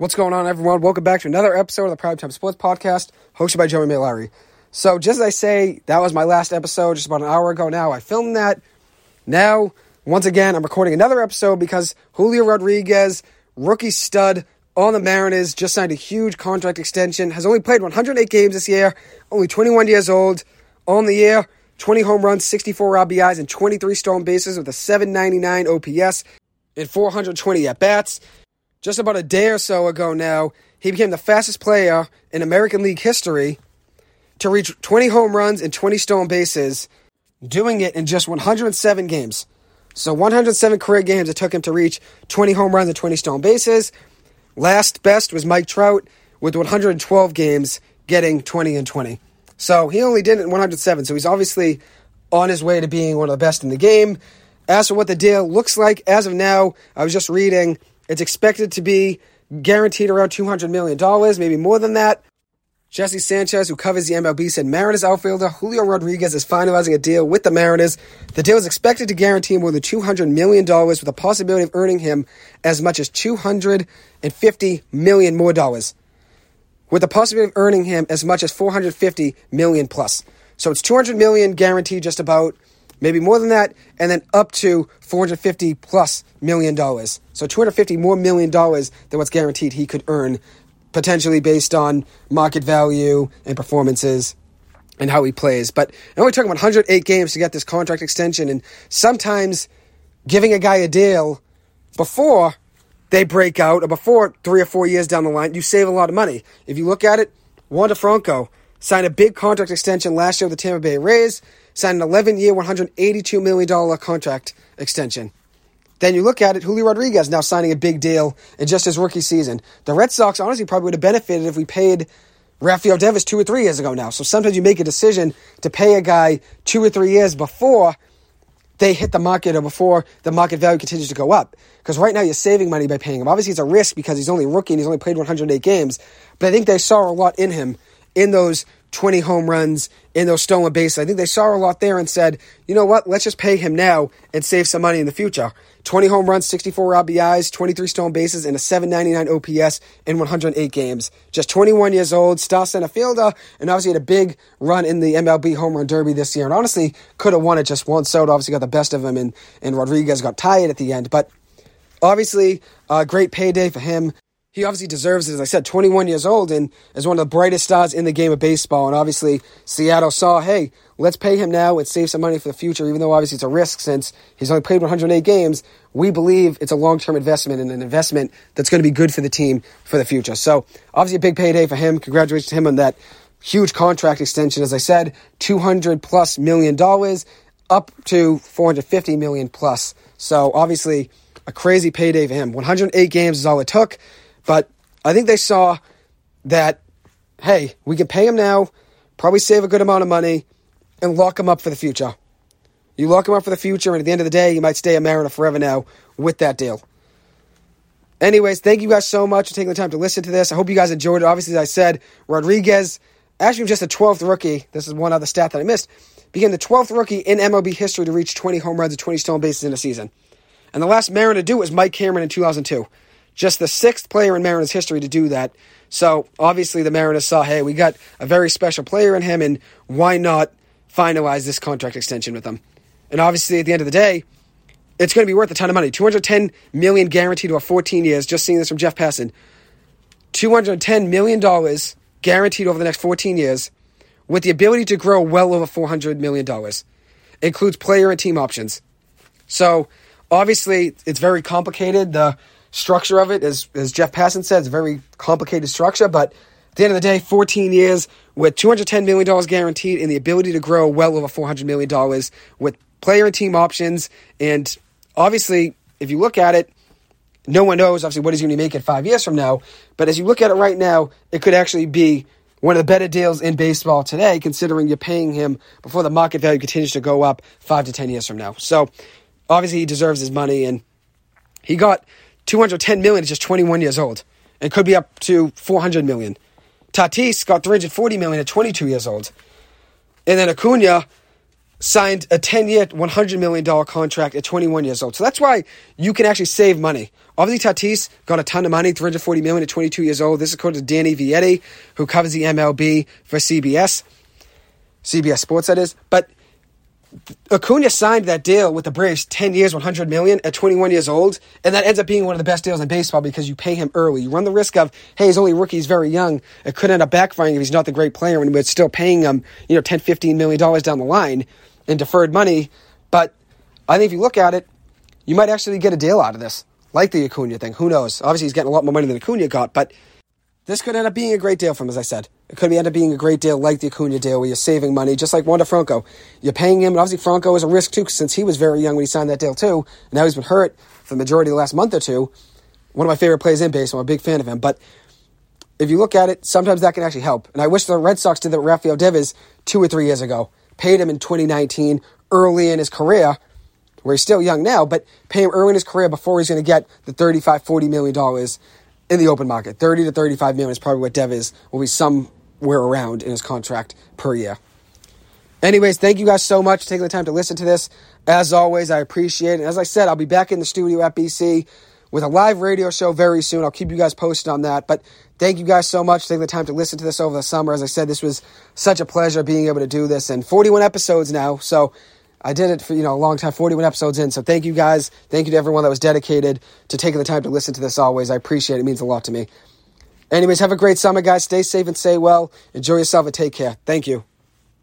What's going on, everyone? Welcome back to another episode of the Primetime Sports Podcast, hosted by Joey Larry. So, just as I say, that was my last episode just about an hour ago now. I filmed that. Now, once again, I'm recording another episode because Julio Rodriguez, rookie stud on the Mariners, just signed a huge contract extension, has only played 108 games this year, only 21 years old, on the year, 20 home runs, 64 RBIs, and 23 stolen bases with a 799 OPS and 420 at bats just about a day or so ago now, he became the fastest player in American League history to reach 20 home runs and 20 stolen bases, doing it in just 107 games. So 107 career games it took him to reach 20 home runs and 20 stolen bases. Last best was Mike Trout with 112 games getting 20 and 20. So he only did it in 107, so he's obviously on his way to being one of the best in the game. As for what the deal looks like as of now, I was just reading it's expected to be guaranteed around $200 million, maybe more than that. Jesse Sanchez, who covers the MLB, said Mariners outfielder Julio Rodriguez is finalizing a deal with the Mariners. The deal is expected to guarantee more than $200 million with the possibility of earning him as much as 250 million more dollars. With the possibility of earning him as much as 450 million plus. So it's 200 million guaranteed just about maybe more than that, and then up to 450 plus million dollars. So 250 more million dollars than what's guaranteed he could earn, potentially based on market value and performances and how he plays. But I'm only talking him 108 games to get this contract extension, and sometimes giving a guy a deal before they break out or before three or four years down the line, you save a lot of money. If you look at it, Wander Franco signed a big contract extension last year with the Tampa Bay Rays signed an 11 year, $182 million contract extension. Then you look at it, Julio Rodriguez now signing a big deal in just his rookie season. The Red Sox honestly probably would have benefited if we paid Rafael Devers two or three years ago now. So sometimes you make a decision to pay a guy two or three years before they hit the market or before the market value continues to go up. Because right now you're saving money by paying him. Obviously, it's a risk because he's only rookie and he's only played 108 games. But I think they saw a lot in him in those 20 home runs in those stolen bases. I think they saw a lot there and said, you know what, let's just pay him now and save some money in the future. 20 home runs, 64 RBIs, 23 stolen bases, and a 799 OPS in 108 games. Just 21 years old, star center fielder, and obviously had a big run in the MLB home run derby this year. And honestly, could have won it just Juan Soto obviously got the best of him, and, and Rodriguez got tired at the end. But obviously, a great payday for him he obviously deserves it. As I said, 21 years old and is one of the brightest stars in the game of baseball. And obviously, Seattle saw, hey, let's pay him now and save some money for the future, even though obviously it's a risk since he's only played 108 games. We believe it's a long term investment and an investment that's going to be good for the team for the future. So, obviously, a big payday for him. Congratulations to him on that huge contract extension. As I said, 200 plus million dollars up to 450 million plus. So, obviously, a crazy payday for him. 108 games is all it took. But I think they saw that, hey, we can pay him now, probably save a good amount of money, and lock him up for the future. You lock him up for the future, and at the end of the day, he might stay a Mariner forever now with that deal. Anyways, thank you guys so much for taking the time to listen to this. I hope you guys enjoyed it. Obviously, as I said, Rodriguez, actually just the 12th rookie, this is one other stat that I missed, became the 12th rookie in MLB history to reach 20 home runs and 20 stolen bases in a season. And the last Mariner to do it was Mike Cameron in 2002 just the sixth player in Mariners history to do that. So obviously the Mariners saw, hey, we got a very special player in him, and why not finalize this contract extension with him? And obviously at the end of the day, it's going to be worth a ton of money. 210 million guaranteed over 14 years. Just seeing this from Jeff Passan. 210 million dollars guaranteed over the next 14 years, with the ability to grow well over 400 million dollars. Includes player and team options. So obviously it's very complicated. The structure of it, as, as Jeff Passan said, it's a very complicated structure, but at the end of the day, 14 years with $210 million guaranteed and the ability to grow well over $400 million with player and team options. And obviously, if you look at it, no one knows, obviously, what he's going to make it five years from now. But as you look at it right now, it could actually be one of the better deals in baseball today, considering you're paying him before the market value continues to go up five to 10 years from now. So obviously, he deserves his money. And he got 210 million is just 21 years old and could be up to 400 million. Tatis got 340 million at 22 years old. And then Acuna signed a 10 year, $100 million contract at 21 years old. So that's why you can actually save money. Obviously, Tatis got a ton of money, 340 million at 22 years old. This is according to Danny Vietti, who covers the MLB for CBS, CBS Sports, that is. But Acuna signed that deal with the Braves, 10 years, 100 million at 21 years old, and that ends up being one of the best deals in baseball because you pay him early. You run the risk of, hey, he's only rookie, he's very young. It could end up backfiring if he's not the great player, and we're still paying him, you know, 10, 15 million dollars down the line in deferred money. But I think if you look at it, you might actually get a deal out of this, like the Acuna thing. Who knows? Obviously, he's getting a lot more money than Acuna got, but this could end up being a great deal for him, as I said. It could end up being a great deal like the Acuna deal where you're saving money, just like Wander Franco. You're paying him, and obviously Franco is a risk too, since he was very young when he signed that deal too. And now he's been hurt for the majority of the last month or two. One of my favorite players in baseball. I'm a big fan of him. But if you look at it, sometimes that can actually help. And I wish the Red Sox did that with Rafael Devers two or three years ago. Paid him in 2019, early in his career, where he's still young now, but pay him early in his career before he's going to get the 35, 40 million dollars in the open market. 30 to 35 million is probably what Devers will be somewhere around in his contract per year. Anyways, thank you guys so much for taking the time to listen to this. As always, I appreciate it. As I said, I'll be back in the studio at BC with a live radio show very soon. I'll keep you guys posted on that. But thank you guys so much for taking the time to listen to this over the summer. As I said, this was such a pleasure being able to do this. And 41 episodes now. So I did it for, you know, a long time, 41 episodes in. So thank you guys. Thank you to everyone that was dedicated to taking the time to listen to this always. I appreciate it. It means a lot to me. Anyways, have a great summer, guys. Stay safe and stay well. Enjoy yourself and take care. Thank you.